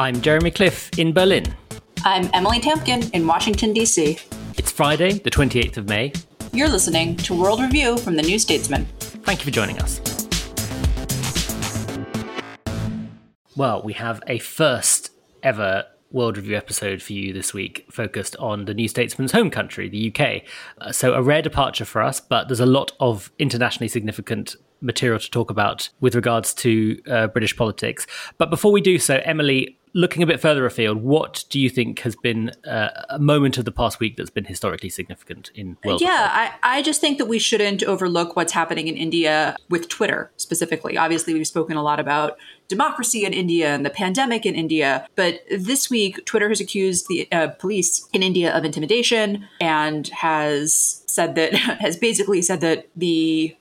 I'm Jeremy Cliffe in Berlin. I'm Emily Tamkin in Washington, D.C. It's Friday, the 28th of May. You're listening to World Review from the New Statesman. Thank you for joining us. Well, we have a first ever World Review episode for you this week, focused on the New Statesman's home country, the UK. Uh, so, a rare departure for us, but there's a lot of internationally significant material to talk about with regards to uh, British politics. But before we do so, Emily, looking a bit further afield, what do you think has been uh, a moment of the past week that's been historically significant in world? Yeah, I, I just think that we shouldn't overlook what's happening in India with Twitter specifically. Obviously, we've spoken a lot about democracy in India and the pandemic in India, but this week, Twitter has accused the uh, police in India of intimidation and has said that has basically said that the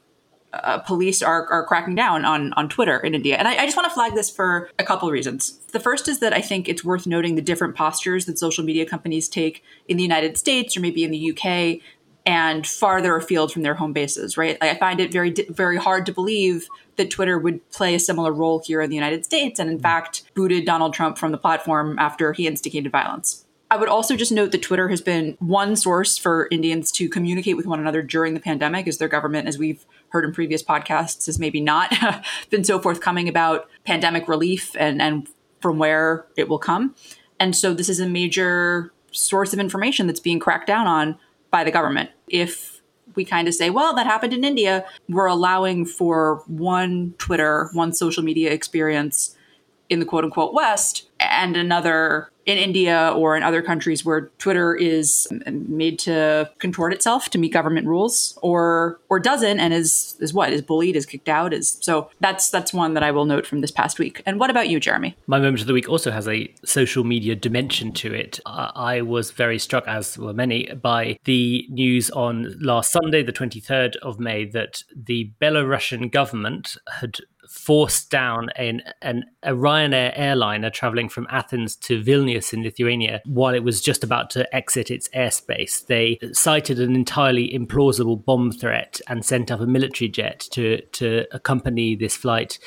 uh, police are, are cracking down on, on Twitter in India. And I, I just want to flag this for a couple of reasons. The first is that I think it's worth noting the different postures that social media companies take in the United States or maybe in the UK and farther afield from their home bases, right? I find it very, very hard to believe that Twitter would play a similar role here in the United States and, in fact, booted Donald Trump from the platform after he instigated violence. I would also just note that Twitter has been one source for Indians to communicate with one another during the pandemic, as their government, as we've heard in previous podcasts, has maybe not been so forthcoming about pandemic relief and, and from where it will come. And so this is a major source of information that's being cracked down on by the government. If we kind of say, well, that happened in India, we're allowing for one Twitter, one social media experience in the quote unquote West and another in India or in other countries where Twitter is made to contort itself to meet government rules or or doesn't and is is what is bullied is kicked out is so that's that's one that I will note from this past week. And what about you, Jeremy? My moment of the week also has a social media dimension to it. I was very struck, as were many, by the news on last Sunday, the 23rd of May, that the Belarusian government had forced down an, an, a Ryanair airliner traveling from Athens to Vilnius in Lithuania while it was just about to exit its airspace. They cited an entirely implausible bomb threat and sent up a military jet to, to accompany this flight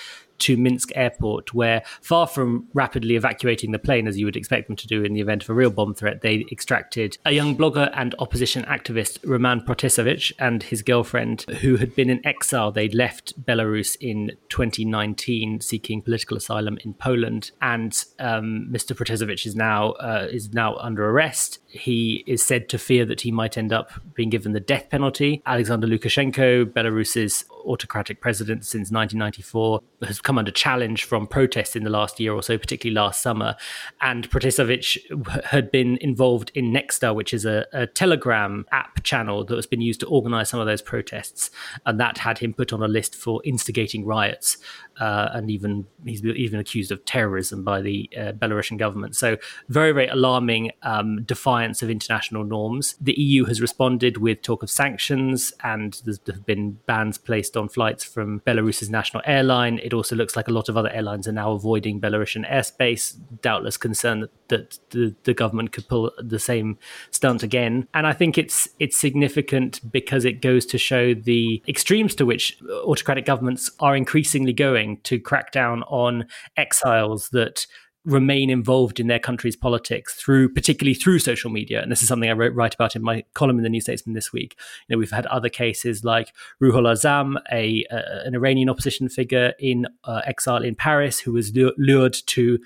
to Minsk airport, where far from rapidly evacuating the plane as you would expect them to do in the event of a real bomb threat, they extracted a young blogger and opposition activist, Roman Protasevich, and his girlfriend, who had been in exile. They'd left Belarus in 2019 seeking political asylum in Poland, and um, Mr. Protasevich is now uh, is now under arrest. He is said to fear that he might end up being given the death penalty. Alexander Lukashenko, Belarus's autocratic president since 1994, has come under challenge from protests in the last year or so, particularly last summer. And Protasevich had been involved in Nexta, which is a, a Telegram app channel that has been used to organize some of those protests. And that had him put on a list for instigating riots. Uh, and even he's even accused of terrorism by the uh, Belarusian government. So very, very alarming um, defiance of international norms. The EU has responded with talk of sanctions, and there's, there have been bans placed on flights from Belarus's national airline. It also looks like a lot of other airlines are now avoiding Belarusian airspace, doubtless concerned that, that the, the government could pull the same stunt again. And I think it's it's significant because it goes to show the extremes to which autocratic governments are increasingly going to crack down on exiles that remain involved in their country's politics through particularly through social media. And this is something i wrote write about in my column in the new statesman this week. You know we've had other cases like ruhollah zam a, an iranian opposition figure in uh, exile in paris who was lured to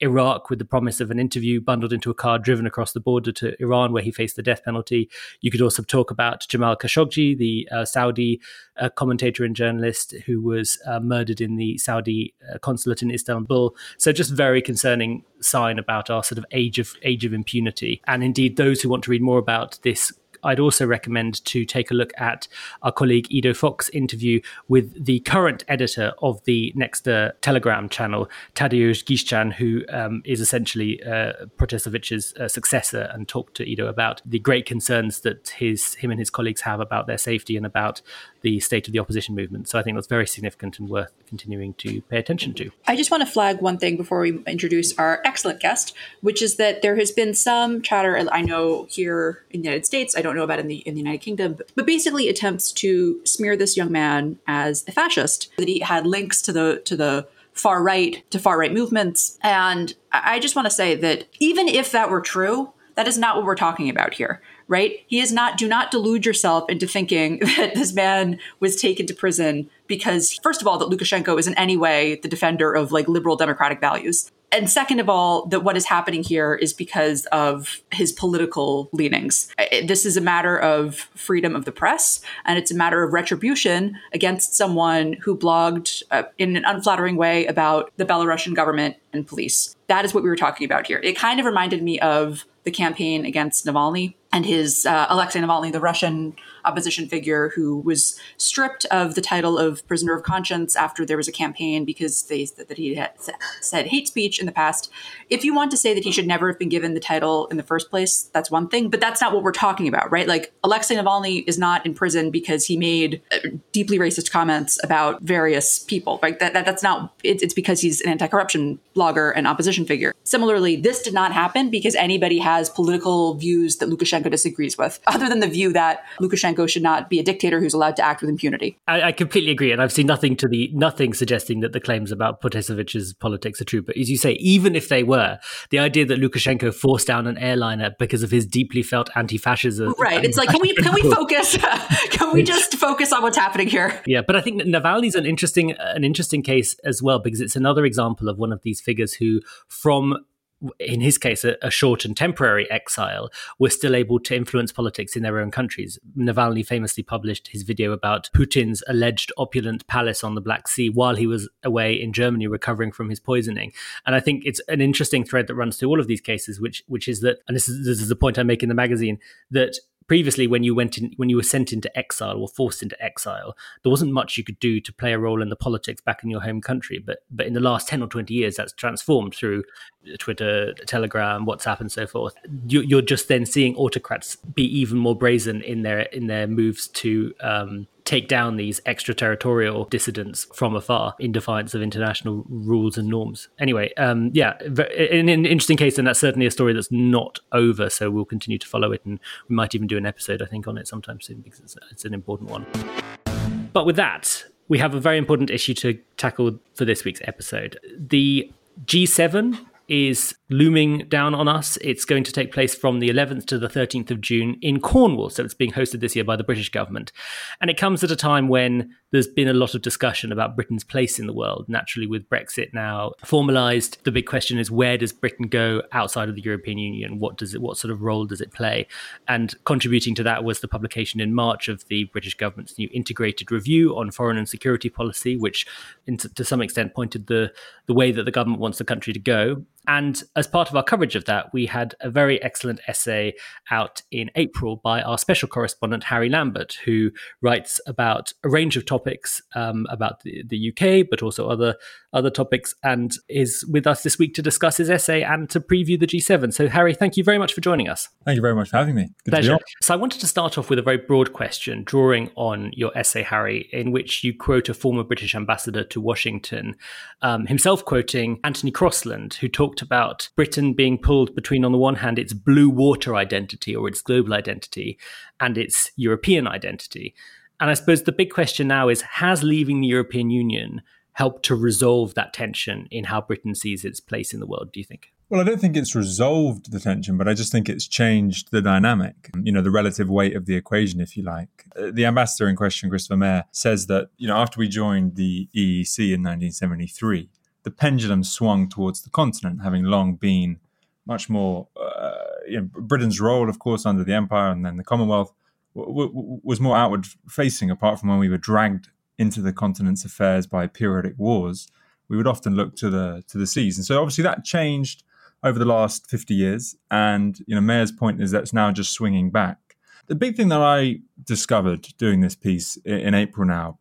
Iraq with the promise of an interview bundled into a car driven across the border to Iran, where he faced the death penalty. You could also talk about Jamal Khashoggi, the uh, Saudi uh, commentator and journalist who was uh, murdered in the Saudi uh, consulate in Istanbul. So just very concerning sign about our sort of age of age of impunity. And indeed, those who want to read more about this I'd also recommend to take a look at our colleague Ido Vock interview with the current editor of the Nexta Telegram channel, Tadeusz Giczan, who um, is essentially uh, Protasevich' uh, successor, and talked to Ido about the great concerns that his him and his colleagues have about their safety and about the state of the opposition movement. So I think that's very significant and worth continuing to pay attention to. I just want to flag one thing before we introduce our excellent guest, which is that there has been some chatter. I know here in the United States. I don't know about in the in the United Kingdom, but, but basically attempts to smear this young man as a fascist. That he had links to the to the far right to far right movements, and I just want to say that even if that were true, that is not what we're talking about here right? He is not, do not delude yourself into thinking that this man was taken to prison because, first of all, that Lukashenko is in any way the defender of like liberal democratic values and second of all, that what is happening here is because of his political leanings. This is a matter of freedom of the press, and it's a matter of retribution against someone who blogged uh, in an unflattering way about the Belarusian government and police. That is what we were talking about here. It kind of reminded me of the campaign against Navalny and his uh, Alexei Navalny, the Russian opposition figure who was stripped of the title of prisoner of conscience after there was a campaign because they said that he had said hate speech in the past. If you want to say that he should never have been given the title in the first place, that's one thing, but that's not what we're talking about, right? Like Alexei Navalny is not in prison because he made uh, deeply racist comments about various people. Right? That, that that's not. It's, it's because he's an anti-corruption blogger and opposition figure. Similarly, this did not happen because anybody has political views that Lukashenko disagrees with, other than the view that Lukashenko should not be a dictator who's allowed to act with impunity. I, I completely agree, and I've seen nothing to the nothing suggesting that the claims about Protasevich's politics are true. But as you say, even if they were, the idea that Lukashenko forced down an airliner because of his deeply felt anti-fascism, right? It's like can we can we focus? can we just focus on what's happening here? Yeah, but I think Navalny's an interesting an interesting case as well because it's another example of one of these figures who, from in his case, a, a, short and temporary exile, were still able to influence politics in their own countries. Navalny famously published his video about Putin's alleged opulent palace on the Black Sea while he was away in Germany recovering from his poisoning. And I think it's an interesting thread that runs through all of these cases, which which is that, and this is, this is the point I make in the magazine, that previously when you went in when you were sent into exile or forced into exile there wasn't much you could do to play a role in the politics back in your home country but but in the last 10 or 20 years that's transformed through twitter telegram whatsapp and so forth. You're just then seeing autocrats be even more brazen in their in their moves to um, take down these extraterritorial dissidents from afar in defiance of international rules and norms. Anyway, um, yeah, an, interesting case, and that's certainly a story that's not over. So we'll continue to follow it, and we might even do an episode, I think, on it sometime soon because it's, it's an important one. But with that, we have a very important issue to tackle for this week's episode. The G7 is looming down on us. It's going to take place from the 11th to the 13th of June in Cornwall. So it's being hosted this year by the British government. And it comes at a time when there's been a lot of discussion about Britain's place in the world. Naturally, with Brexit now formalized, the big question is where does Britain go outside of the European Union? What does it, what sort of role does it play? And contributing to that was the publication in March of the British government's new integrated review on foreign and security policy, which to some extent pointed the, the way that the government wants the country to go. And as part of our coverage of that, we had a very excellent essay out in April by our special correspondent, Harry Lambert, who writes about a range of topics um, about the, the, UK, but also other, other topics, and is with us this week to discuss his essay and to preview the G7. So, Harry, thank you very much for joining us. Thank you very much for having me. Good Pleasure. So, I wanted to start off with a very broad question, drawing on your essay, Harry, in which you quote a former British ambassador to Washington, um, himself quoting Anthony Crosland, who talked about Britain being pulled between, on the one hand, its blue water identity or its global identity and its European identity. And I suppose the big question now is Has leaving the European Union helped to resolve that tension in how Britain sees its place in the world, do you think? Well, I don't think it's resolved the tension, but I just think it's changed the dynamic, you know, the relative weight of the equation, if you like. Uh, the ambassador in question, Christopher Meyer, says that, you know, after we joined the EEC in 1973, the pendulum swung towards the continent, having long been much more. Uh, you know, Britain's role, of course, under the Empire and then the Commonwealth, w- w- was more outward facing. Apart from when we were dragged into the continent's affairs by periodic wars, we would often look to the to the seas, and so obviously that changed over the last 50 years. And you know, Meyer's point is that's now just swinging back. The big thing that I discovered doing this piece in April now,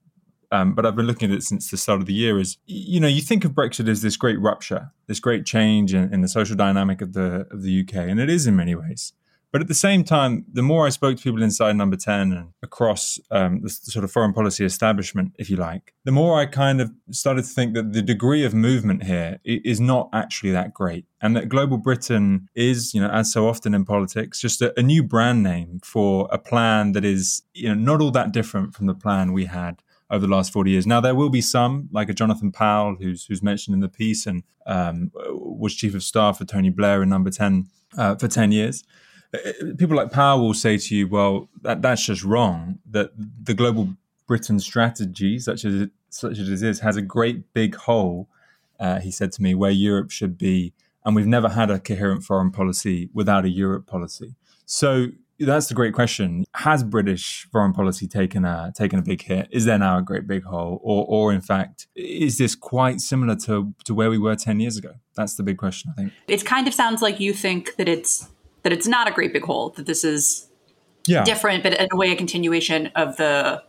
um, but I've been looking at it since the start of the year, is you know, you think of Brexit as this great rupture, this great change in, in the social dynamic of the of the UK, and it is in many ways. But at the same time, the more I spoke to people inside Number 10 and across um, the sort of foreign policy establishment, if you like, the more I kind of started to think that the degree of movement here is not actually that great. And that Global Britain is, you know, as so often in politics, just a, a new brand name for a plan that is, you know, not all that different from the plan we had over the last 40 years. Now, there will be some, like a Jonathan Powell, who's, who's mentioned in the piece and um, was chief of staff for Tony Blair in number 10 uh, for 10 years people like Powell will say to you, well, that, that's just wrong. That the global Britain strategy, such as it, such as it is, has a great big hole. Uh, he said to me, where Europe should be, and we've never had a coherent foreign policy without a Europe policy. So that's the great question: Has British foreign policy taken a taken a big hit? Is there now a great big hole, or or in fact, is this quite similar to to where we were ten years ago? That's the big question. I think it kind of sounds like you think that it's that it's not a great big hole, that this is yeah. different, but in a way a continuation of the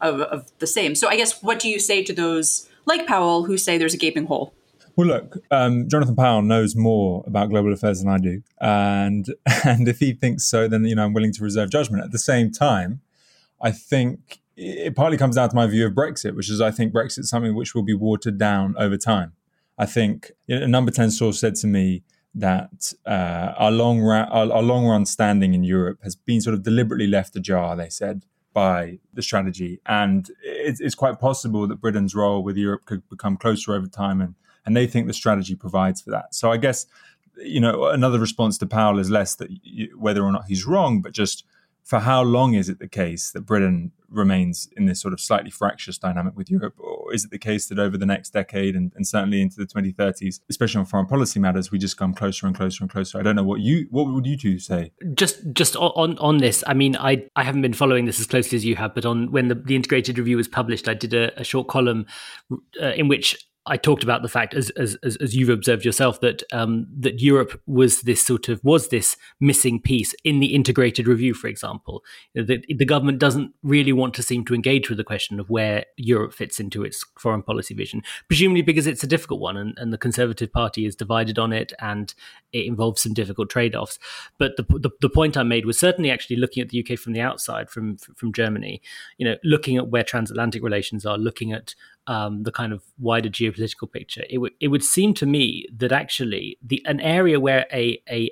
of, of the same. So I guess what do you say to those like Powell who say there's a gaping hole? Well, look, um, Jonathan Powell knows more about global affairs than I do, and and if he thinks so, then you know I'm willing to reserve judgment. At the same time, I think it partly comes down to my view of Brexit, which is I think Brexit is something which will be watered down over time. I think a number ten source said to me that uh, our long ra- our, our, long run standing in Europe has been sort of deliberately left ajar. They said by the strategy, and it's, it's, quite possible that Britain's role with Europe could become closer over time, and and they think the strategy provides for that. So I guess you know another response to Powell is less that you, whether or not he's wrong, but just for how long is it the case that Britain remains in this sort of slightly fractious dynamic with Europe? Or is it the case that over the next decade and, and, certainly into the 2030s, especially on foreign policy matters, we just come closer and closer and closer? I don't know what you what would you two say? Just just on on this, I mean, I I haven't been following this as closely as you have, but on when the, the integrated review was published, I did a, a short column uh, in which I talked about the fact, as as, as you've observed yourself, that um, that Europe was this sort of was this missing piece in the integrated review, for example. The, the government doesn't really want to seem to engage with the question of where Europe fits into its foreign policy vision, presumably because it's a difficult one, and, and the Conservative Party is divided on it, and it involves some difficult trade offs. But the, the, the point I made was certainly actually looking at the UK from the outside, from from Germany. You know, looking at where transatlantic relations are, looking at um, the kind of wider geopolitical picture, it would it would seem to me that actually the an area where a a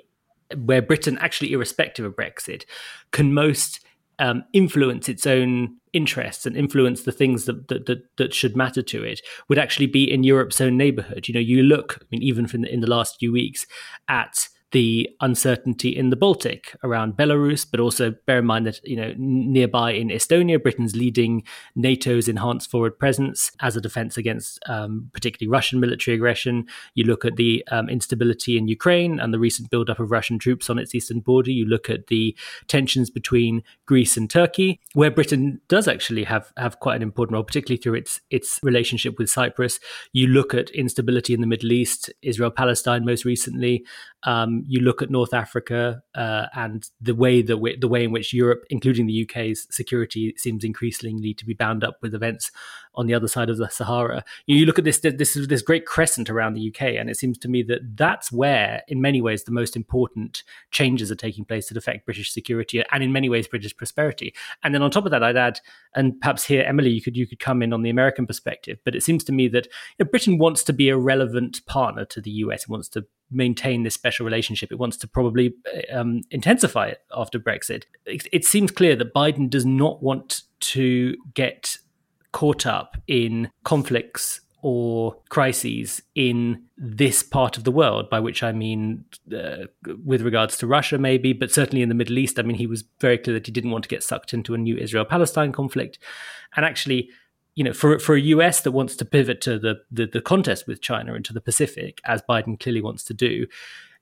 where Britain, actually irrespective of Brexit, can most um, influence its own interests and influence the things that, that, that that should matter to it would actually be in Europe's own neighbourhood. You know, you look, I mean, even from the, in the last few weeks at the uncertainty in the Baltic around Belarus, but also bear in mind that you know nearby in Estonia, Britain's leading NATO's enhanced forward presence as a defence against um, particularly Russian military aggression. You look at the um, instability in Ukraine and the recent buildup of Russian troops on its eastern border. You look at the tensions between Greece and Turkey, where Britain does actually have have quite an important role, particularly through its its relationship with Cyprus. You look at instability in the Middle East, Israel Palestine most recently. Um, you look at North Africa uh, and the way that we, the way in which Europe, including the UK's security, seems increasingly to be bound up with events on the other side of the Sahara. You look at this this this great crescent around the UK, and it seems to me that that's where, in many ways, the most important changes are taking place that affect British security and, in many ways, British prosperity. And then on top of that, I'd add, and perhaps here, Emily, you could you could come in on the American perspective, but it seems to me that you know, Britain wants to be a relevant partner to the US. It wants to maintain this special relationship. It wants to probably um, intensify it after Brexit. It, it, seems clear that Biden does not want to get caught up in conflicts or crises in this part of the world, by which I mean uh, with regards to Russia, maybe, but certainly in the Middle East. I mean, he was very clear that he didn't want to get sucked into a new Israel Palestine conflict. And actually, you know, for for a US that wants to pivot to the, the the contest with China into the Pacific, as Biden clearly wants to do,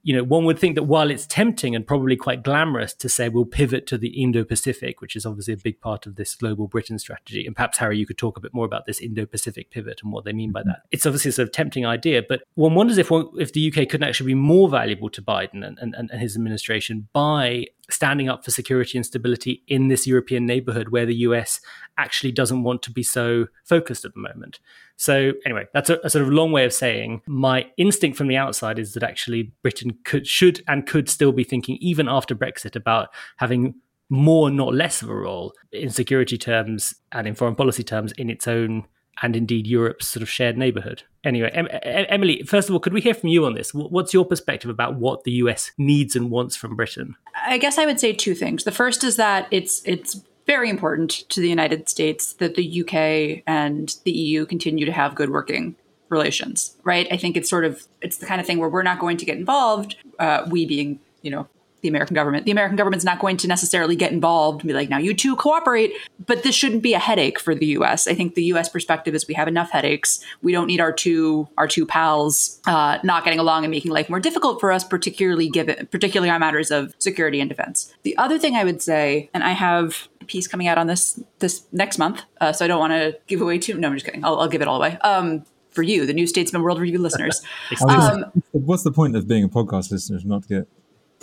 you know, one would think that while it's tempting and probably quite glamorous to say we'll pivot to the Indo-Pacific, which is obviously a big part of this global Britain strategy, and perhaps Harry, you could talk a bit more about this Indo-Pacific pivot and what they mean by mm-hmm. that. It's obviously a sort of tempting idea, but one wonders if if the UK couldn't actually be more valuable to Biden and, and, and his administration by standing up for security and stability in this European neighborhood where the US actually doesn't want to be so focused at the moment. So, anyway, that's a, a, sort of long way of saying my instinct from the outside is that actually Britain could, should, and could still be thinking, even after Brexit, about having more, not less of a role in security terms and in foreign policy terms in its own and indeed Europe's sort of shared neighborhood. Anyway, em- Emily, first of all, could we hear from you on this? What's your perspective about what the US needs and wants from Britain? I guess I would say two things. The first is that it's it's very important to the United States that the UK and the EU continue to have good working relations, right? I think it's sort of it's the kind of thing where we're not going to get involved. Uh, we being you know the American government. The American government's not going to necessarily get involved and be like, now you two cooperate. But this shouldn't be a headache for the U.S. I think the U.S. perspective is we have enough headaches. We don't need our two our two pals uh, not getting along and making life more difficult for us, particularly given particularly on matters of security and defense. The other thing I would say, and I have a piece coming out on this this next month, uh, so I don't want to give away too. No, I'm just kidding. I'll, I'll give it all away. Um, for you, the New Statesman World Review listeners. um, what's the point of being a podcast listener? Not to get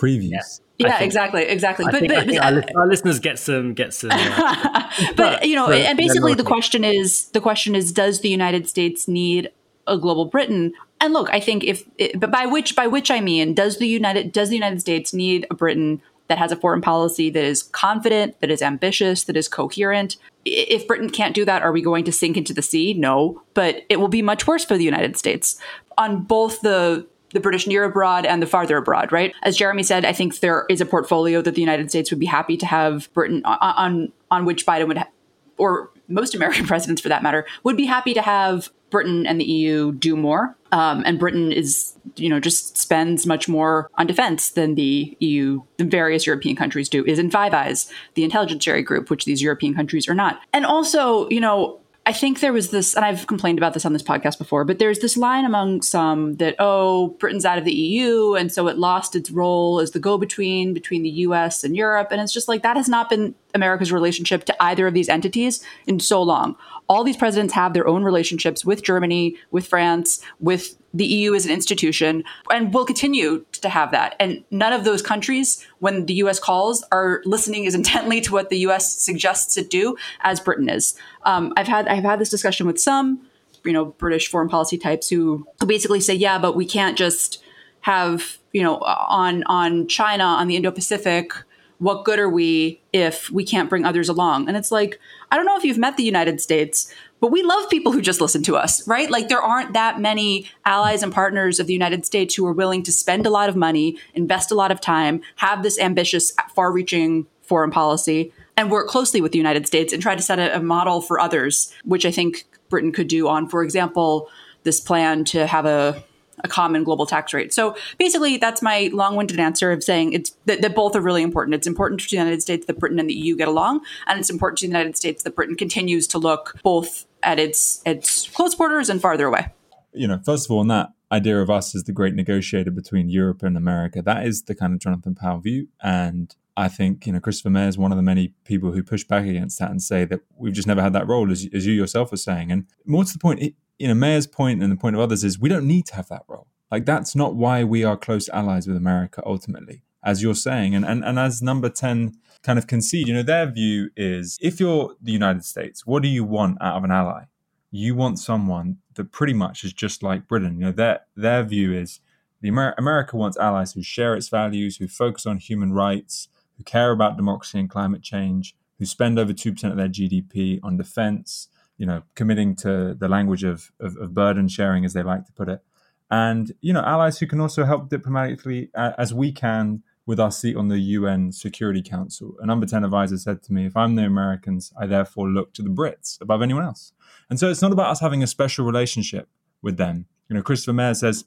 previews. Yeah. Yeah, think, exactly, exactly. But, think, but, but our, our, listeners get some get some. Uh, but, but, you know, but, and basically the question is the question is does the United States need a global Britain? And look, I think if it, but by which by which I mean does the United does the United States need a Britain that has a foreign policy that is confident, that is ambitious, that is coherent? If Britain can't do that, are we going to sink into the sea? No, but it will be much worse for the United States on both the the British near abroad and the farther abroad, right? As Jeremy said, I think there is a portfolio that the United States would be happy to have Britain on on, on which Biden would, ha- or most American presidents for that matter, would be happy to have Britain and the EU do more. Um, and Britain is, you know, just spends much more on defense than the EU, the various European countries do. Is in Five Eyes, the intelligence sharing group, which these European countries are not. And also, you know, I think there was this, and I've complained about this on this podcast before, but there's this line among some that, oh, Britain's out of the EU, and so it lost its role as the go between between the US and Europe. And it's just like that has not been America's relationship to either of these entities in so long all these presidents have their own relationships with Germany, with France, with the EU is an institution, and will continue to have that. And none of those countries, when the US calls, are listening as intently to what the US suggests it do as Britain is. Um, I've had I've had this discussion with some, you know, British foreign policy types who basically say, yeah, but we can't just have, you know, on on China, on the Indo-Pacific, what good are we if we can't bring others along? And it's like, I don't know if you've met the United States, but we love people who just listen to us, right? Like there aren't that many allies and partners of the United States who are willing to spend a lot of money, invest a lot of time, have this ambitious, far reaching foreign policy, and work closely with the United States and try to set a, a model for others, which I think Britain could do on, for example, this plan to have a a common global tax rate. So basically, that's my long-winded answer of saying it's that, that, both are really important. It's important to the United States that Britain and the EU get along, and it's important to the United States that Britain continues to look both at its its close borders and farther away. You know, first of all, on that idea of us as the great negotiator between Europe and America, that is the kind of Jonathan Powell view, and I think you know Christopher Meyer is one of the many people who push back against that and say that we've just never had that role, as, as you yourself are saying. And more to the point, it, you know, Meyer's point and the point of others is we don't need to have that role. Like that's not why we are close allies with America ultimately, as you're saying. And and, and as number 10 kind of concede, you know, their view is if you're the United States, what do you want out of an ally? You want someone that pretty much is just like Britain. You know, their their view is the Amer- America wants allies who share its values, who focus on human rights, who care about democracy and climate change, who spend over 2% of their GDP on defense, you know, committing to the language of, of, of, burden sharing, as they like to put it, and you know, allies who can also help diplomatically uh, as we can with our seat on the UN Security Council. A number ten advisor said to me, "If I'm the Americans, I therefore look to the Brits above anyone else." And so it's not about us having a special relationship with them. You know, Christopher Meyer says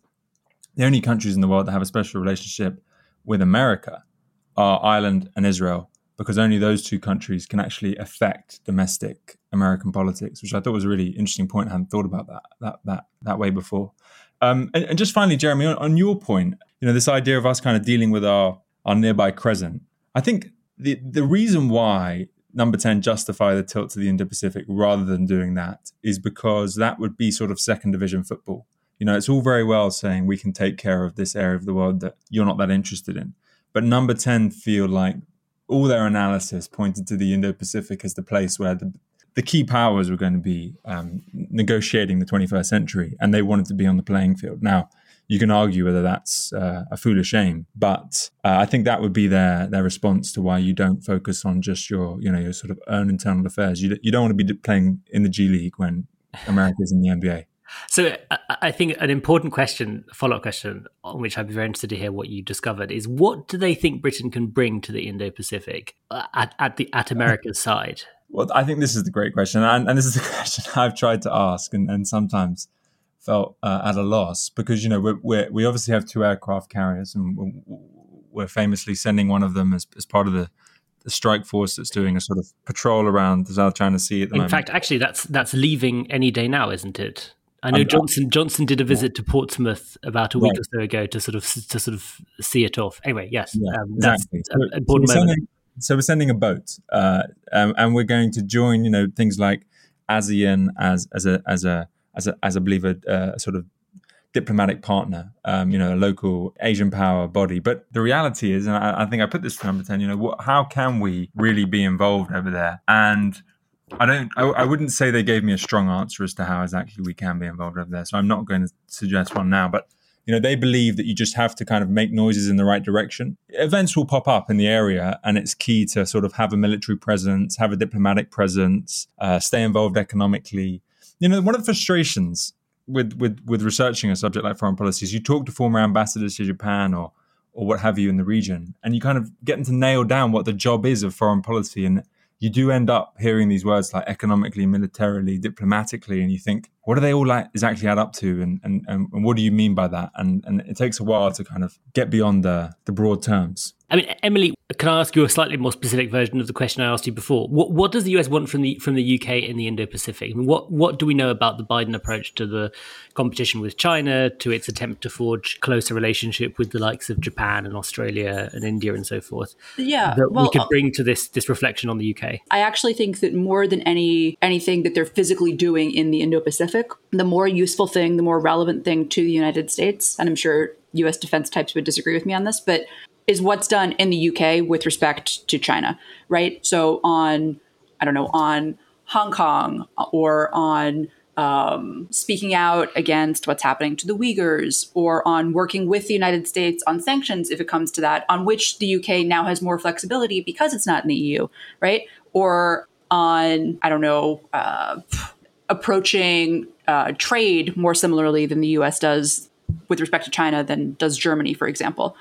the only countries in the world that have a special relationship with America are Ireland and Israel because only those two countries can actually affect domestic American politics, which I thought was a really interesting point. I hadn't thought about that that that that way before. Um, and, and, just finally, Jeremy, on, on, your point, you know, this idea of us kind of dealing with our our nearby crescent. I think the the reason why number 10 justify the tilt to the Indo-Pacific rather than doing that is because that would be sort of second division football. You know, it's all very well saying we can take care of this area of the world that you're not that interested in. But number 10 feel like all their analysis pointed to the Indo-Pacific as the place where the, the key powers were going to be um, negotiating the 21st century, and they wanted to be on the playing field. Now, you can argue whether that's uh, a foolish aim, but uh, I think that would be their their response to why you don't focus on just your you know your sort of own internal affairs. You you don't want to be playing in the G League when America's in the NBA. So I think an important question, a follow up question, on which I'd be very interested to hear what you discovered, is what do they think Britain can bring to the Indo-Pacific uh, at, at the at America's side? Well, I think this is the great question, and, and this is a question I've tried to ask, and, and sometimes felt uh, at a loss because you know we're, we're, we obviously have two aircraft carriers, and we're famously sending one of them as, as part of the the strike force that's doing a sort of patrol around the South China Sea at the In moment. fact, actually, that's that's leaving any day now, isn't it? I know Johnson Johnson did a visit to Portsmouth about a week right. or so ago to sort of to sort of see it off. Anyway, yes, yeah, um, exactly. So, important so, we're sending, so we're sending a boat, uh, um, and we're going to join, you know, things like ASEAN as as a as a as a as I believe a, a sort of diplomatic partner, um, you know, a local Asian power body. But the reality is, and I, I think I put this to number ten, you know, what, how can we really be involved over there? And I don't. I, I, wouldn't say they gave me a strong answer as to how exactly we can be involved over there. So I'm not going to suggest one now. But you know, they believe that you just have to kind of make noises in the right direction. Events will pop up in the area, and it's key to sort of have a military presence, have a diplomatic presence, uh, stay involved economically. You know, one of the frustrations with with with researching a subject like foreign policy is you talk to former ambassadors to Japan or or what have you in the region, and you kind of get them to nail down what the job is of foreign policy and you do end up hearing these words like economically, militarily, diplomatically, and you think, what do they all like exactly add up to, and and, and what do you mean by that? And and it takes a while to kind of get beyond the the broad terms. I mean, Emily, can I ask you a slightly more specific version of the question I asked you before? What what does the US want from the from the UK in the Indo-Pacific? I mean, what what do we know about the Biden approach to the competition with China, to its attempt to forge closer relationship with the likes of Japan and Australia and India and so forth? Yeah, that well, we could uh, bring to this this reflection on the UK. I actually think that more than any anything that they're physically doing in the Indo-Pacific, the more useful thing, the more relevant thing to the United States, and I'm sure US defense types would disagree with me on this, but is what's done in the UK with respect to China, right? So on, I don't know, on Hong Kong or on um, speaking out against what's happening to the Uyghurs or on working with the United States on sanctions if it comes to that, on which the UK now has more flexibility because it's not in the EU, right? Or on, I don't know, uh, approaching uh, trade more similarly than the US does with respect to China than does Germany, for example.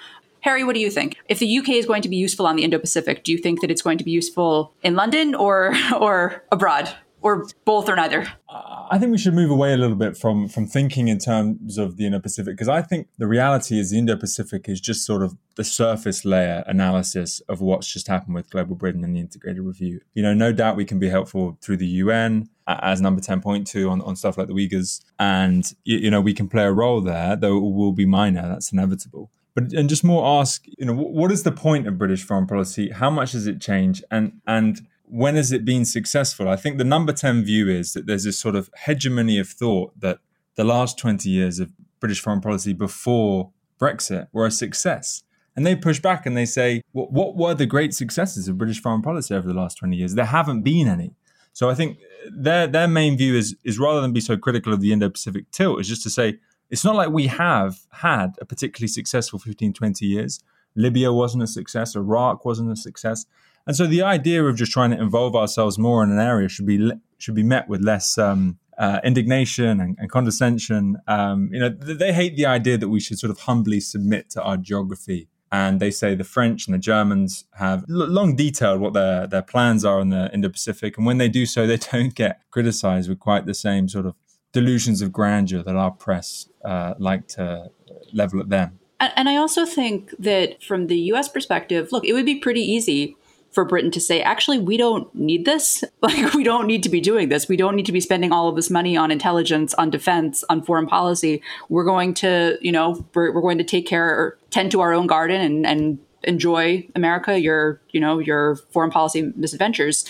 Harry, what do you think? If the UK is going to be useful on the Indo-Pacific, do you think that it's going to be useful in London or or abroad? Or both or neither? Uh, I think we should move away a little bit from from thinking in terms of the Indo-Pacific because I think the reality is the Indo-Pacific is just sort of the surface layer analysis of what's just happened with Global Britain and the Integrated Review. You know, no doubt we can be helpful through the UN as number 10.2 on, on stuff like the Uyghurs. And, you, you know, we can play a role there, though it will be minor. That's inevitable but and just more ask you know what is the point of british foreign policy? How much does it change and and when has it been successful? I think the number 10 view is that there's this sort of hegemony of thought that the last 20 years of british foreign policy before brexit were a success. And they push back and they say well, what were the great successes of british foreign policy over the last 20 years? There haven't been any. So i think their their main view is is rather than be so critical of the indo-pacific tilt is just to say it's not like we have had a particularly successful 15, 20 years. Libya wasn't a success, Iraq wasn't a success. And so the idea of just trying to involve ourselves more in an area should be should be met with less um, uh, indignation and, and condescension. Um, you know, they hate the idea that we should sort of humbly submit to our geography. And they say the French and the Germans have long detailed what their, their plans are in the Indo-Pacific, and when they do so, they don't get criticized with quite the same sort of delusions of grandeur that our press uh, like to level at them. And, and I also think that from the US perspective, look, it would be pretty easy for Britain to say, actually, we don't need this. Like, we don't need to be doing this. We don't need to be spending all of this money on intelligence, on defense, on foreign policy. We're going to, you know, we're, we're going to take care or tend to our own garden and, and enjoy America, your, you know, your foreign policy misadventures.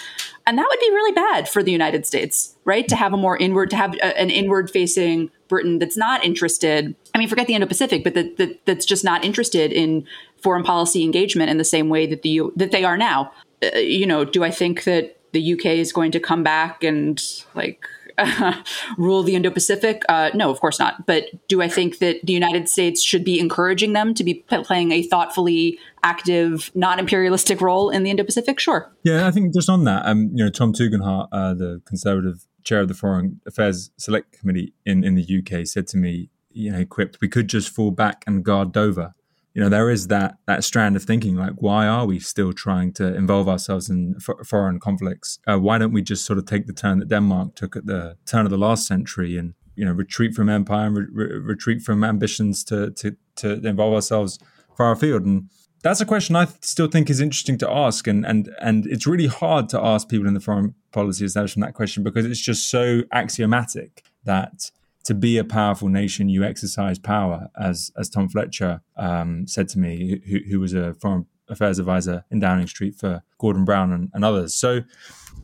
And that would be really bad for the United States, right? To have a more inward, to have a, an inward facing Britain that's not interested. I mean, forget the Indo Pacific, but that, that, that's just not interested in foreign policy engagement in the same way that the that they are now. Uh, you know, do I think that the UK is going to come back and like rule the Indo Pacific? Uh, no, of course not. But do I think that the United States should be encouraging them to be playing a thoughtfully active, non imperialistic role in the Indo Pacific? Sure. Yeah, I think just on that, um, you know, Tom Tugendhat, uh, the Conservative chair of the Foreign Affairs Select Committee in, in the UK, said to me, you know, equipped, we could just fall back and guard Dover you know there is that that strand of thinking like why are we still trying to involve ourselves in f- foreign conflicts? Uh, why don't we just sort of take the turn that denmark took at the turn of the last century and you know retreat from empire and re- re- retreat from ambitions to to to involve ourselves far afield? And that's a question I still think is interesting to ask, and and and it's really hard to ask people in the foreign policy establishment that question because it's just so axiomatic that to be a powerful nation, you exercise power, as as Tom Fletcher um, said to me, who, who, was a foreign affairs advisor in Downing Street for Gordon Brown and, and others. So,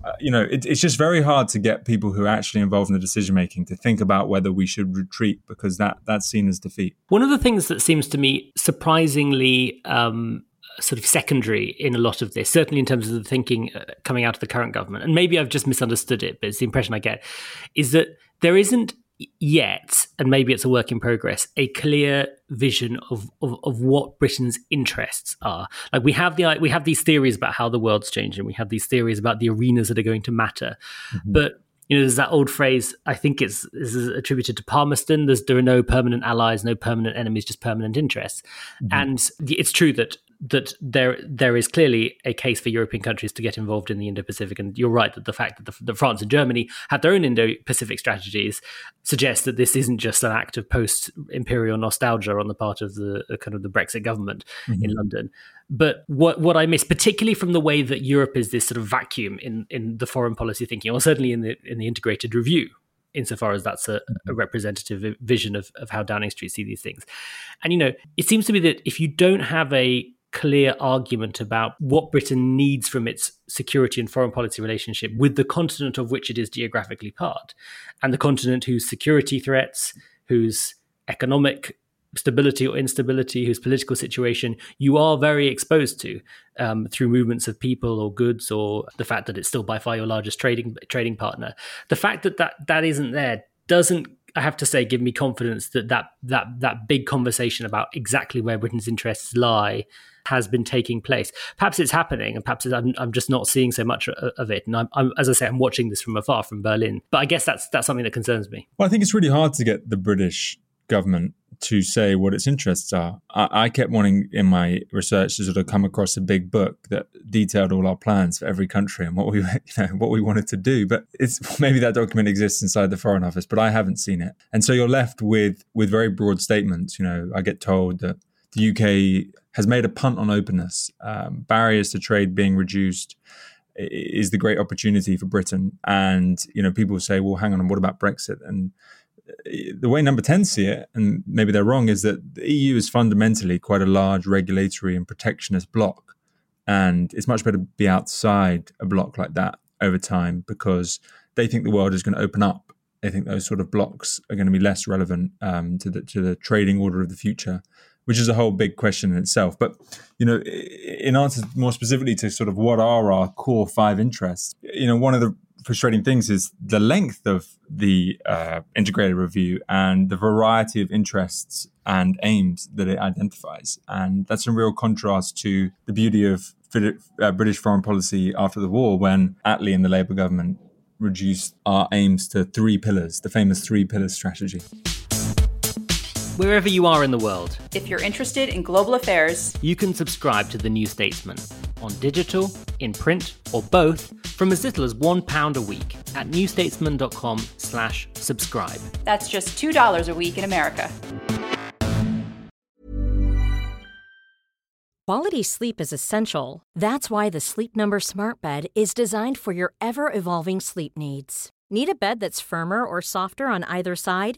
uh, you know, it, it's just very hard to get people who are actually involved in the decision making to think about whether we should retreat because that that's seen as defeat. One of the things that seems to me surprisingly um, sort of secondary in a lot of this, certainly in terms of the thinking uh, coming out of the current government, and maybe I've just misunderstood it, but it's the impression I get, is that there isn't yet, and maybe it's a work in progress, a clear vision of, of, of what Britain's interests are. Like we have the we have these theories about how the world's changing. We have these theories about the arenas that are going to matter, mm-hmm. but you know, there's that old phrase. I think it's this is attributed to Palmerston. There's there are no permanent allies, no permanent enemies, just permanent interests. Mm-hmm. And it's true that that there there is clearly a case for European countries to get involved in the Indo-Pacific, and you're right that the fact that the, the France and Germany have their own Indo-Pacific strategies suggests that this isn't just an act of post-imperial nostalgia on the part of the uh, kind of the Brexit government mm-hmm. in London. But what what I miss, particularly from the way that Europe is this sort of vacuum in in the foreign policy thinking, or certainly in the in the integrated review, insofar as that's a, a, mm-hmm. representative vision of, of how Downing Street see these things. And you know, it seems to me that if you don't have a clear argument about what Britain needs from its security and foreign policy relationship with the continent of which it is geographically part, and the continent whose security threats, whose economic stability or instability, whose political situation you are very exposed to um, through movements of people or goods, or the fact that it's still by far your largest trading trading partner. The fact that that, that isn't there doesn't I have to say, give me confidence that that that that big conversation about exactly where Britain's interests lie has been taking place. Perhaps it's happening, and perhaps I'm, I'm just not seeing so much uh, of it. And I'm, I'm, as I say, I'm watching this from afar from Berlin. But I guess that's that's something that concerns me. Well, I think it's really hard to get the British government to say what its interests are. I, I, kept wanting in my research to sort of come across a big book that detailed all our plans for every country and what we you know what we wanted to do. But it's maybe that document exists inside the Foreign Office, but I haven't seen it. And so you're left with with very broad statements. You know, I get told that the UK has made a punt on openness. Um, barriers to trade being reduced is the great opportunity for Britain. And you know, people say, "Well, hang on, what about Brexit?" And uh, the way Number Ten see it, and maybe they're wrong, is that the EU is fundamentally quite a large regulatory and protectionist bloc, and it's much better to be outside a bloc like that over time because they think the world is going to open up. They think those sort of blocks are going to be less relevant um, to the to the trading order of the future which is a whole big question in itself. But you know, in answer more specifically to sort of what are our core five interests, you know, one of the frustrating things is the length of the uh, integrated review and the variety of interests and aims that it identifies, and that's in real contrast to the beauty of uh, British foreign policy after the war, when Attlee and the Labour government reduced our aims to three pillars, the famous three pillars strategy wherever you are in the world. If you're interested in global affairs, you can subscribe to The New Statesman on digital, in print, or both from as little as £1 a week at newstatesman.com slash subscribe. That's just $2 a week in America. Quality sleep is essential. That's why the Sleep Number Smart Bed is designed for your ever evolving sleep needs. Need a bed that's firmer or softer on either side?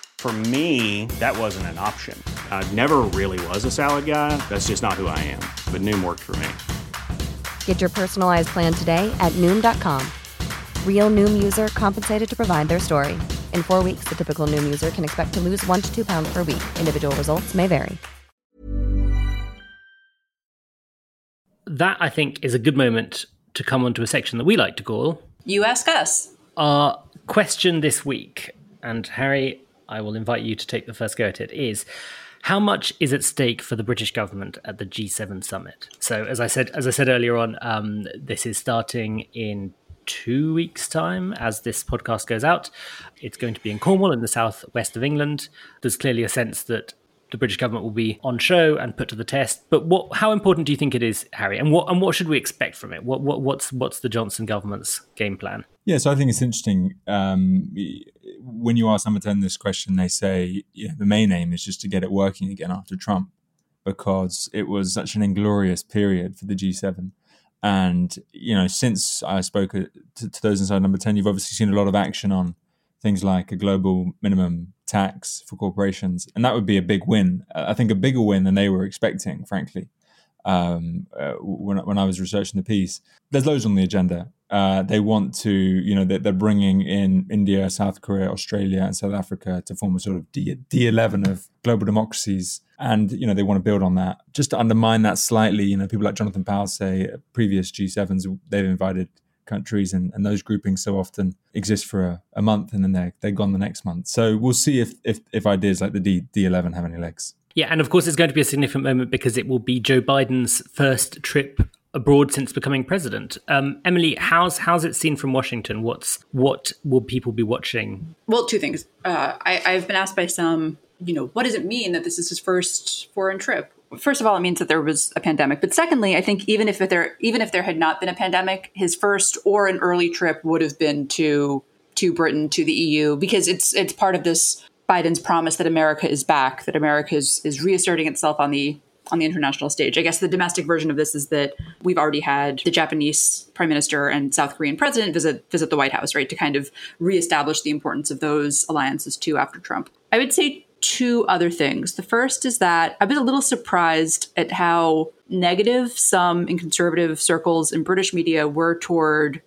For me, that wasn't an option. I never really was a salad guy. That's just not who I am. But Noom worked for me. Get your personalized plan today at Noom.com. Real Noom user compensated to provide their story. In four weeks, the typical Noom user can expect to lose one to two pounds per week. Individual results may vary. that I think is a good moment to come onto a section that we like to call You Ask Us. Our question this week, and Harry, I will invite you to take the first go at it, is how much is at stake for the British government at the G7 summit? So, as I said, as I said earlier on, um, this is starting in two weeks' time as this podcast goes out. It's going to be in Cornwall in the southwest of England. There's clearly a sense that the British government will be on show and put to the test. But what, how important do you think it is, Harry? And what, and what should we expect from it? What, what, what's, what's the Johnson government's game plan? Yeah, so I think it's interesting. Um, when you ask 10 this question, they say the main aim is just to get it working again after Trump because it was such an inglorious period for the G7. And, you know, since I spoke to, to those inside number 10, you've obviously seen a lot of action on things like a global minimum tax for corporations, and that would be a big win. I think a bigger win than they were expecting, frankly. Um, uh, when when I was researching the piece, there's loads on the agenda. Uh, they want to, you know, they're, they're, bringing in India, South Korea, Australia, and South Africa to form a sort of D, D11 of global democracies. And, you know, they want to build on that. Just to undermine that slightly, you know, people like Jonathan Powell say previous G7s, they've invited countries and, and those groupings so often exist for a, a month and then they're, they're gone the next month. So we'll see if, if, if ideas like the D, D11 have any legs. Yeah, and of course, it's going to be a significant moment because it will be Joe Biden's first trip abroad since becoming president. Um, Emily, how's how's it seen from Washington? What's what will people be watching? Well, two things. Uh, I, I've been asked by some, you know, what does it mean that this is his first foreign trip? first of all, it means that there was a pandemic. But secondly, I think even if there even if there had not been a pandemic, his first or an early trip would have been to to Britain to the EU because it's it's part of this Biden's promise that America is back, that America is, is reasserting itself on the on the international stage. I guess the domestic version of this is that we've already had the Japanese prime minister and South Korean president visit visit the White House, right, to kind of reestablish the importance of those alliances too after Trump. I would say two other things. The first is that I've been a little surprised at how negative some in conservative circles in British media were toward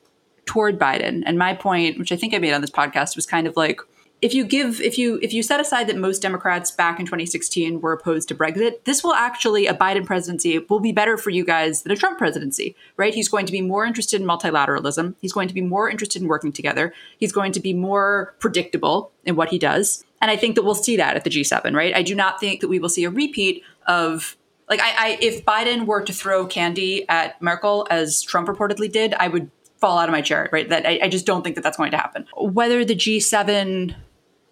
toward Biden. And my point, which I think I made on this podcast, was kind of like if you give if you if you set aside that most Democrats back in 2016 were opposed to Brexit, this will actually a Biden presidency will be better for you guys than a Trump presidency, right? He's going to be more interested in multilateralism. He's going to be more interested in working together. He's going to be more predictable in what he does. And I think that we'll see that at the G7, right? I do not think that we will see a repeat of like I, I if Biden were to throw candy at Merkel as Trump reportedly did, I would fall out of my chair, right? That I, I just don't think that that's going to happen. Whether the G7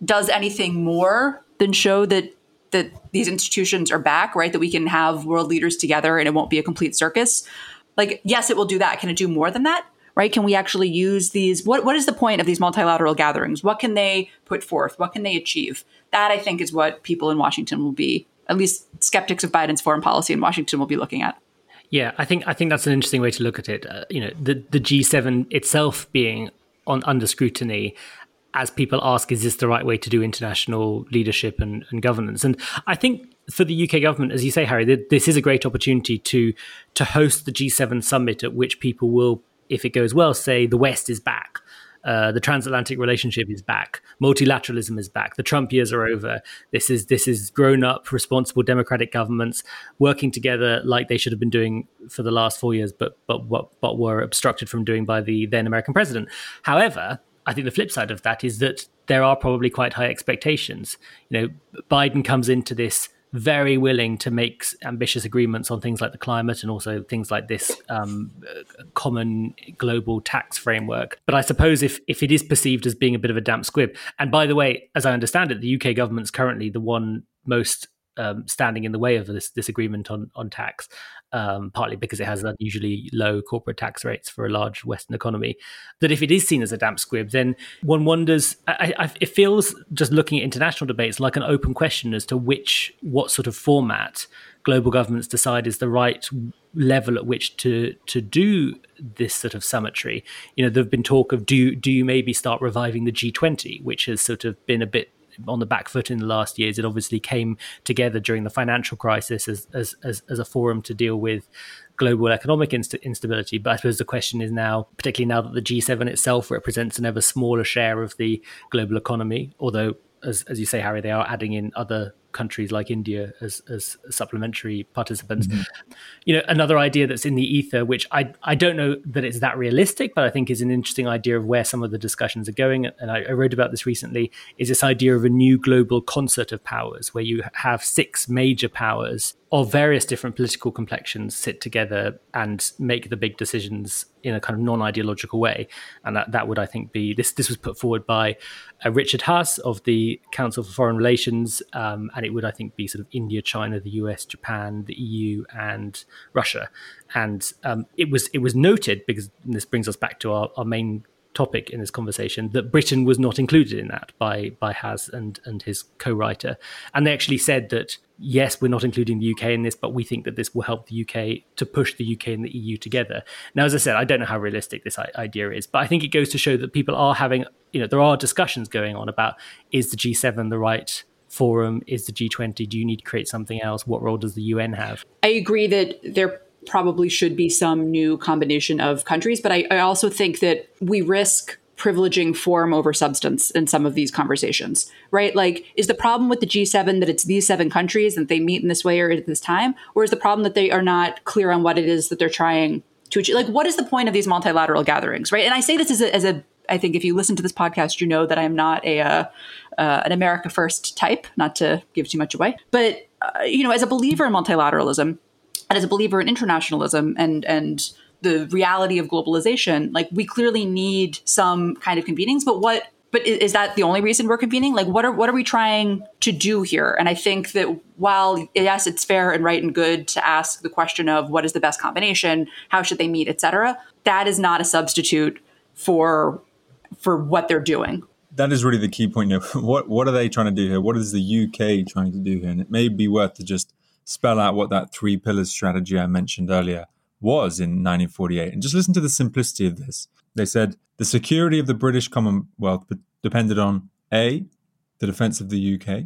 does anything more than show that that these institutions are back, right? That we can have world leaders together and it won't be a complete circus. Like, yes, it will do that. Can it do more than that? Right? Can we actually use these? What What is the point of these multilateral gatherings? What can they put forth? What can they achieve? That I think is what people in Washington will be, at least skeptics of Biden's foreign policy in Washington will be looking at. Yeah, I think I think that's an interesting way to look at it. Uh, you know, the the G7 itself being on under scrutiny as people ask, is this the right way to do international leadership and, and governance? And I think for the UK government, as you say, Harry, this is a great opportunity to to host the G7 summit at which people will if it goes well, say the West is back. Uh, the transatlantic relationship is back. Multilateralism is back. The Trump years are over. This is this is grown up, responsible democratic governments working together like they should have been doing for the last four years, but but what but were obstructed from doing by the then American president. However, I think the flip side of that is that there are probably quite high expectations. You know, Biden comes into this very willing to make ambitious agreements on things like the climate and also things like this um, common global tax framework. But I suppose if if it is perceived as being a bit of a damp squib, and by the way, as I understand it, the UK government's currently the one most um, standing in the way of this this agreement on on tax um, partly because it has unusually low corporate tax rates for a large Western economy, that if it is seen as a damp squib, then one wonders. I, I, it feels just looking at international debates like an open question as to which, what sort of format global governments decide is the right level at which to to do this sort of summitry. You know, there've been talk of do do you maybe start reviving the G20, which has sort of been a bit on the back foot in the last years. It obviously came together during the financial crisis as as as, as a forum to deal with global economic inst- instability. But I suppose the question is now, particularly now that the G7 itself represents an ever smaller share of the global economy, although as as you say, Harry, they are adding in other countries like India as, as supplementary participants. Mm-hmm. You know, another idea that's in the ether, which I I don't know that it's that realistic, but I think is an interesting idea of where some of the discussions are going. And I, I wrote about this recently. Is this idea of a new global concert of powers, where you have six major powers of various different political complexions sit together and make the big decisions in a kind of non-ideological way and that, that would i think be this this was put forward by uh, richard haass of the council for foreign relations um, and it would i think be sort of india china the us japan the eu and russia and um, it was it was noted because this brings us back to our, our main topic in this conversation that Britain was not included in that by by Haass and and his co-writer, and they actually said that yes, we're not including the UK in this, but we think that this will help the UK to push the UK and the EU together. Now, as I said, I don't know how realistic this idea is, but I think it goes to show that people are having, you know, there are discussions going on about is the G7 the right forum? Is the G20? Do you need to create something else? What role does the UN have? I agree that there probably should be some new combination of countries, but I, I also think that we risk privileging form over substance in some of these conversations, right? Like, is the problem with the G7 that it's these seven countries and they meet in this way or at this time? Or is the problem that they are not clear on what it is that they're trying to achieve? Like, what is the point of these multilateral gatherings, right? And I say this as a, as a I think if you listen to this podcast, you know that I'm not a uh, uh, an America First type, not to give too much away. But uh, you know, as a believer in multilateralism and as a believer in internationalism and and the reality of globalization, like we clearly need some kind of convenings. But what? But is that the only reason we're convening? Like, what are what are we trying to do here? And I think that while yes, it's fair and right and good to ask the question of what is the best combination, how should they meet, etc. That is not a substitute for for what they're doing. That is really the key point. Here. What what are they trying to do here? What is the UK trying to do here? And it may be worth to just spell out what that three pillars strategy I mentioned earlier was in 1948. And just listen to the simplicity of this. They said the security of the British Commonwealth depended on A, the defense of the UK,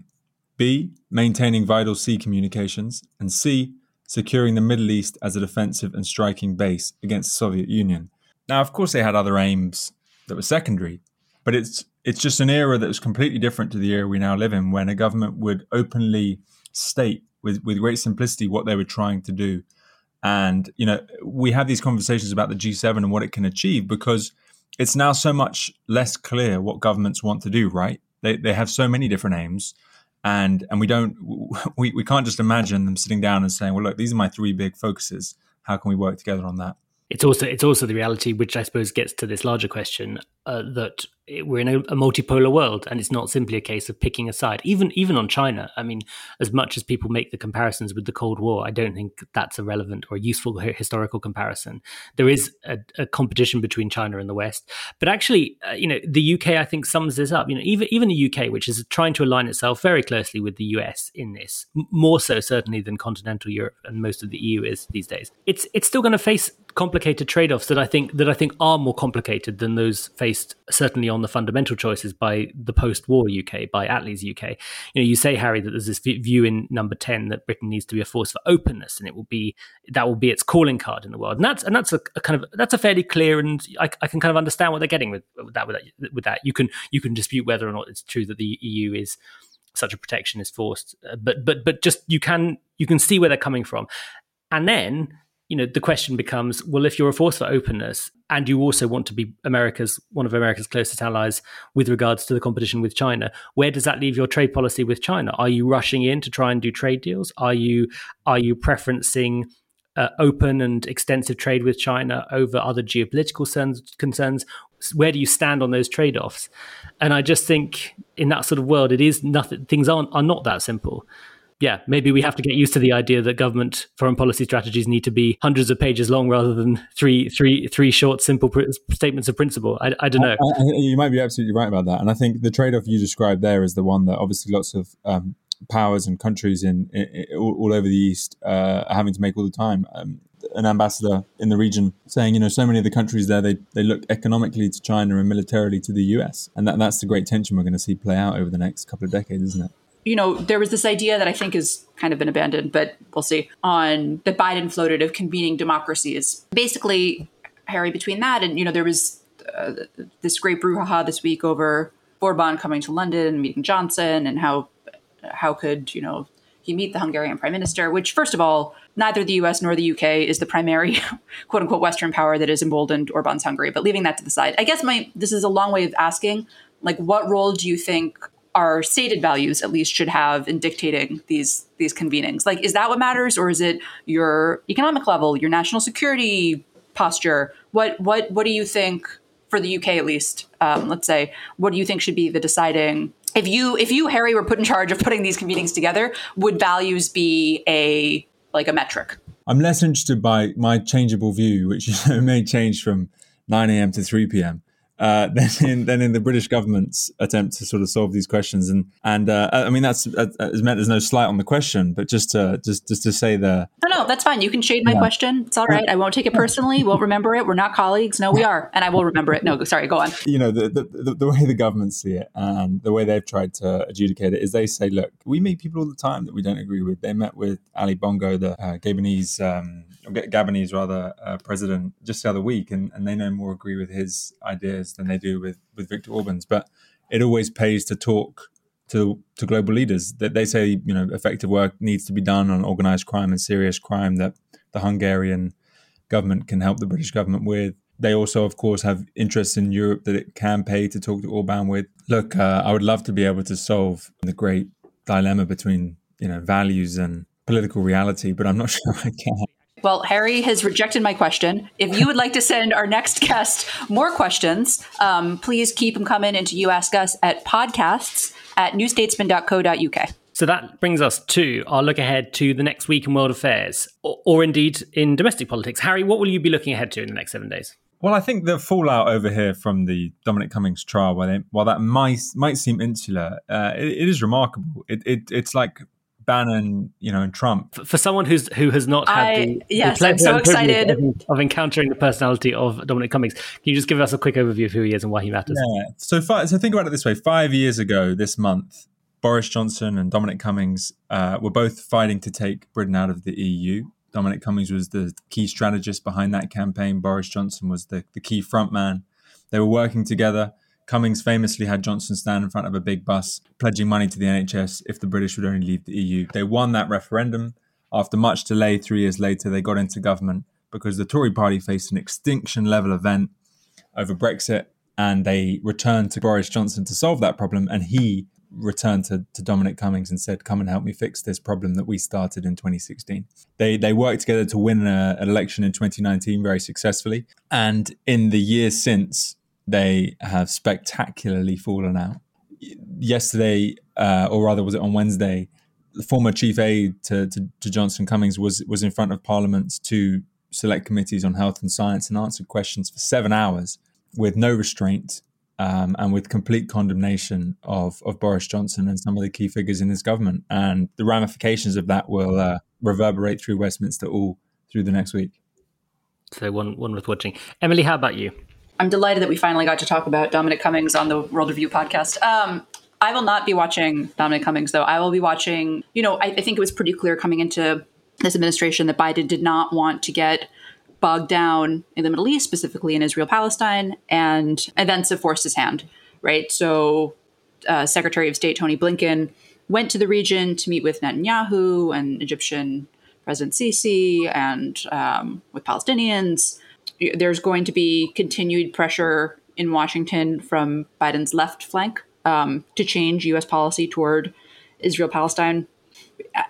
B, maintaining vital sea communications, and C, securing the Middle East as a defensive and striking base against the Soviet Union. Now, of course, they had other aims that was secondary, but it's it's just an era that was completely different to the era we now live in, when a government would openly state with, with great simplicity what they were trying to do and, you know, we have these conversations about the G7 and what it can achieve because it's now so much less clear what governments want to do, right? They, they have so many different aims. And, and we don't we, we can't just imagine them sitting down and saying, well, look, these are my three big focuses. How can we work together on that? It's also it's also the reality, which I suppose gets to this larger question uh, that we're in a, a, multipolar world, and it's not simply a case of picking a side. Even even on China, I mean, as much as people make the comparisons with the Cold War, I don't think that's a relevant or useful historical comparison. There is a, a competition between China and the West, but actually, uh, you know, the UK I think sums this up. You know, even even the UK, which is trying to align itself very closely with the US in this, more so certainly than continental Europe and most of the EU is these days. It's it's still going to face complicated trade-offs that I think that I think are more complicated than those faced based certainly on the fundamental choices by the post-war UK, by Attlee's UK. You know, you say Harry that there's this view in number ten that Britain needs to be a force for openness, and it will be that will be its calling card in the world, and that's and that's a, a kind of that's a fairly clear, and I, I, can kind of understand what they're getting with, with that. With that, with that, you can you can dispute whether or not it's true that the EU is such a protectionist force, uh, but but but just you can you can see where they're coming from, and then you know the question becomes well if you're a force for openness and you also want to be america's one of america's closest allies with regards to the competition with china where does that leave your trade policy with china? Are you rushing in to try and do trade deals? Are you are you preferencing uh, open and extensive trade with china over other geopolitical concerns? Where do you stand on those trade-offs? And i just think in that sort of world it is nothing things aren't are not that simple yeah, maybe we have to get used to the idea that government foreign policy strategies need to be hundreds of pages long rather than three, three, three short, simple pr- statements of principle. I, I don't know. I, I, you might be absolutely right about that, and I think the trade-off you described there is the one that obviously lots of um, powers and countries in, in, in all, all, over the East uh, are having to make all the time. Um, an ambassador in the region saying, you know, so many of the countries there they, they look economically to China and militarily to the US, and that, that's the great tension we're going to see play out over the next couple of decades, isn't it? You know, there was this idea that I think has kind of been abandoned, but we'll see, on that Biden floated of convening democracies. Basically, Harry, between that and, you know, there was uh, this great brouhaha this week over Orban coming to London meeting Johnson and how how could, you know, he meet the Hungarian prime minister, which, first of all, neither the US nor the UK is the primary quote unquote Western power that has emboldened Orban's Hungary. But leaving that to the side, I guess my this is a long way of asking, like, what role do you think our stated values at least should have in dictating these these convenings. Like is that what matters or is it your economic level your national security posture? What what what do you think for the uk at least um, let's say what do you think should be the deciding? If you if you harry were put in charge of putting these convenings together would values be a like a metric? I'm less interested by my changeable view which may change from 9 a.m to 3 p.m uh, than in than in the British government's attempt to sort of solve these questions. And and uh, I mean that's uh, as meant there's no slight on the question, but just to just just to say the no no that's fine. You can shade my yeah. question. It's all right. I won't take it personally. We'll remember it. We're not colleagues. No, we are, and I will remember it. No, sorry. Go on. You know the the, the way the government see it and the way they've tried to adjudicate it is they say, look, we meet people all the time that we don't agree with. They met with Ali Bongo, the uh, Gabonese um, Gabonese rather uh, president just the other week, and, and they no more agree with his ideas than they do with with Viktor Orban's. But it always pays to talk to to global leaders that they say you know effective work needs to be done on organized crime and serious crime that the Hungarian government can help the British government with. They also, of course, have interests in Europe that it can pay to talk to Orban with. Look, uh, I would love to be able to solve the great dilemma between you know values and political reality, but I'm not sure I can. Well, Harry has rejected my question. If you would like to send our next guest more questions, um, please keep them coming into You Ask Us at podcasts at newstatesman.co.uk. So that brings us to our look ahead to the next week in world affairs, or, or indeed in domestic politics. Harry, what will you be looking ahead to in the next seven days? Well, I think the fallout over here from the Dominic Cummings trial, while, they, while that might might seem insular, uh, it, it is remarkable. It, it, it's like Bannon, you know, and Trump. For someone who's who has not had I, the, yes, the I'm so excited of, of, encountering the personality of Dominic Cummings. Can you just give us a quick overview of who he is and why he matters? Yeah. So, five, so think about it this way: five years ago this month, Boris Johnson and Dominic Cummings uh, were both fighting to take Britain out of the EU. Dominic Cummings was the key strategist behind that campaign. Boris Johnson was the, the key frontman. They were working together. Cummings famously had Johnson stand in front of a big bus pledging money to the NHS if the British would only leave the EU. They won that referendum. After much delay, three years later, they got into government because the Tory party faced an extinction level event over Brexit and they returned to Boris Johnson to solve that problem. And he returned to, to Dominic Cummings and said, Come and help me fix this problem that we started in 2016. They, they worked together to win a, an election in 2019 very successfully. And in the years since, they have spectacularly fallen out. Yesterday, uh, or rather, was it on Wednesday? The former chief aide to, to, to, Johnson Cummings was was in front of Parliament's two select committees on health and science and answered questions for seven hours with no restraint um, and with complete condemnation of of Boris Johnson and some of the key figures in his government. And the ramifications of that will uh, reverberate through Westminster all through the next week. So one one worth watching. Emily, how about you? I'm delighted that we finally got to talk about Dominic Cummings on the World Review podcast. Um, I will not be watching Dominic Cummings, though. I will be watching, you know, I, I think it was pretty clear coming into this administration that Biden did not want to get bogged down in the Middle East, specifically in Israel Palestine, and events have forced his hand, right? So, uh, Secretary of State Tony Blinken went to the region to meet with Netanyahu and Egyptian President Sisi and um, with Palestinians. There's going to be continued pressure in Washington from Biden's left flank um, to change U.S. policy toward Israel Palestine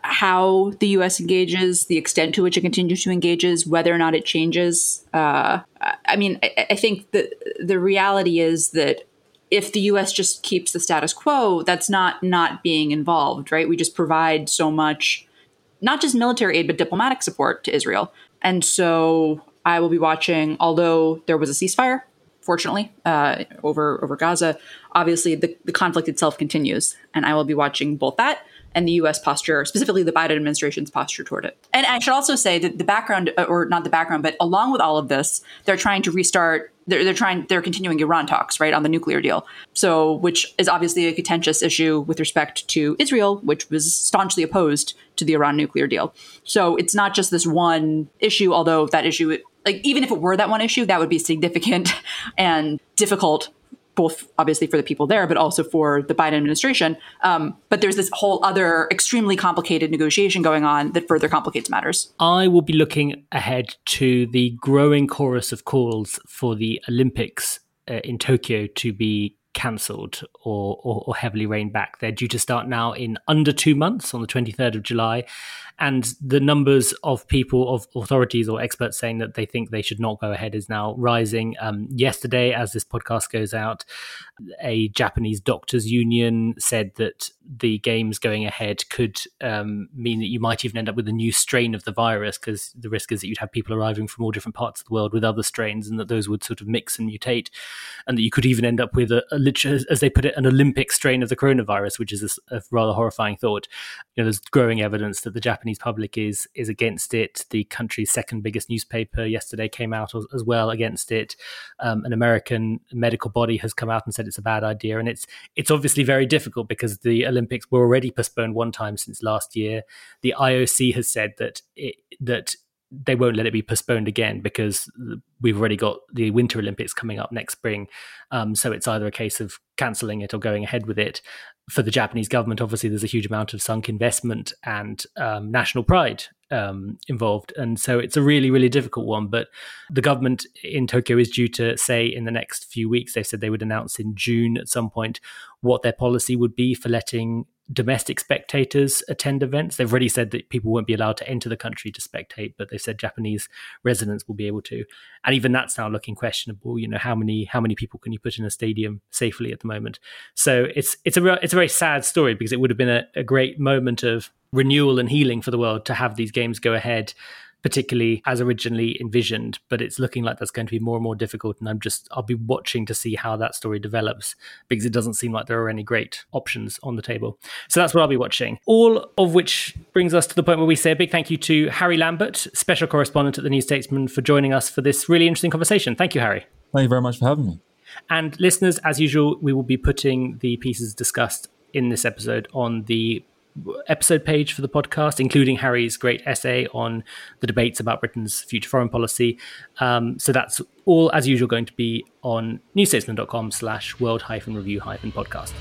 how the U.S. engages, the extent to which it continues to engages, whether or not it changes. Uh, I mean, I, I think the the reality is that if the U.S. just keeps the status quo, that's not not being involved, right? We just provide so much, not just military aid, but diplomatic support to Israel, and so I will be watching. Although there was a ceasefire, fortunately, uh, over over Gaza, obviously the, the conflict itself continues, and I will be watching both that and the US posture, specifically the Biden administration's posture toward it. And I should also say that the background, uh, or not the background, but along with all of this, they're trying to restart. They're, they're trying. They're continuing Iran talks, right, on the nuclear deal. So, which is obviously a contentious issue with respect to Israel, which was staunchly opposed to the Iran nuclear deal. So, it's not just this one issue. Although that issue, like even if it were that one issue, that would be significant and difficult both obviously for the people there, but also for the Biden administration. Um, but there's this whole other extremely complicated negotiation going on that further complicates matters. I will be looking ahead to the growing chorus of calls for the Olympics uh, in Tokyo to be cancelled or, or, or, heavily reined back. They're due to start now in under two months on the 23rd of July and the numbers of people of authorities or experts saying that they think they should not go ahead is now rising. Um, yesterday, as this podcast goes out, a Japanese doctors union said that the games going ahead could um, mean that you might even end up with a new strain of the virus because the risk is that you'd have people arriving from all different parts of the world with other strains and that those would sort of mix and mutate and that you could even end up with a, a as they put it an olympic strain of the coronavirus which is a, a rather horrifying thought. You know there's growing evidence that the japanese public is is against it. The country's second biggest newspaper yesterday came out as, as well against it. Um, an american medical body has come out and said said it's a bad idea, and it's it's obviously very difficult because the Olympics were already postponed one time since last year. The IOC has said that it, that they won't let it be postponed again because we've already got the Winter Olympics coming up next spring. Um, so it's either a case of cancelling it or going ahead with it. For the Japanese government, obviously, there's a huge amount of sunk investment and um, national pride um, involved. And so it's a really, really difficult one. But the government in Tokyo is due to say in the next few weeks, they said they would announce in June at some point what their policy would be for letting domestic spectators attend events. They've already said that people won't be allowed to enter the country to spectate, but they said Japanese residents will be able to. And even that's now looking questionable. You know, how many how many people can you put in a stadium safely at the moment? So it's it's a it's a very sad story because it would have been a, a great moment of renewal and healing for the world to have these games go ahead particularly as originally envisioned, but it's looking like that's going to be more and more difficult. And I'm just, I'll be watching to see how that story develops because it doesn't seem like there are any great options on the table. So that's what I'll be watching. All of which brings us to the point where we say a big thank you to Harry Lambert, special correspondent at the New Statesman, for joining us for this really interesting conversation. Thank you, Harry. Thank you very much for having me. And listeners, as usual, we will be putting the pieces discussed in this episode on the episode page for the podcast, including Harry's great essay on the debates about Britain's future foreign policy. Um, so that's all, as usual, going to be on newstatesman.com slash world hyphen review hyphen podcast.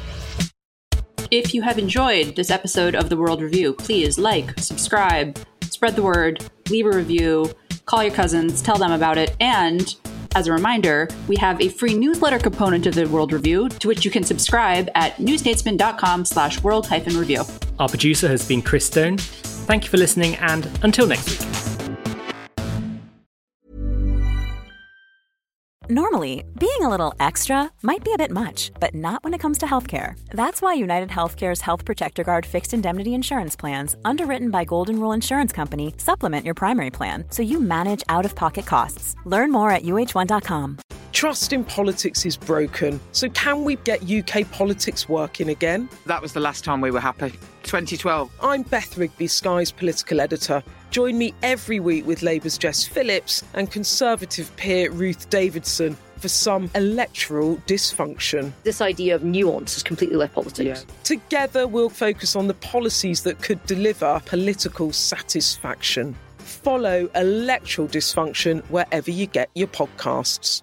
If you have enjoyed this episode of the World Review, please like, subscribe, spread the word, leave a review, call your cousins, tell them about it, and as a reminder, we have a free newsletter component of the World Review to which you can subscribe at newstatesman.com slash world-review. Our producer has been Chris Stone. Thank you for listening, and until next week. Normally, being a little extra might be a bit much, but not when it comes to healthcare. That's why United Healthcare's Health Protector Guard fixed indemnity insurance plans, underwritten by Golden Rule Insurance Company, supplement your primary plan so you manage out of pocket costs. Learn more at uh1.com. Trust in politics is broken, so can we get UK politics working again? That was the last time we were happy. 2012. I'm Beth Rigby, Sky's political editor. Join me every week with Labour's Jess Phillips and Conservative peer Ruth Davidson for some electoral dysfunction. This idea of nuance has completely left politics. Together, we'll focus on the policies that could deliver political satisfaction. Follow electoral dysfunction wherever you get your podcasts.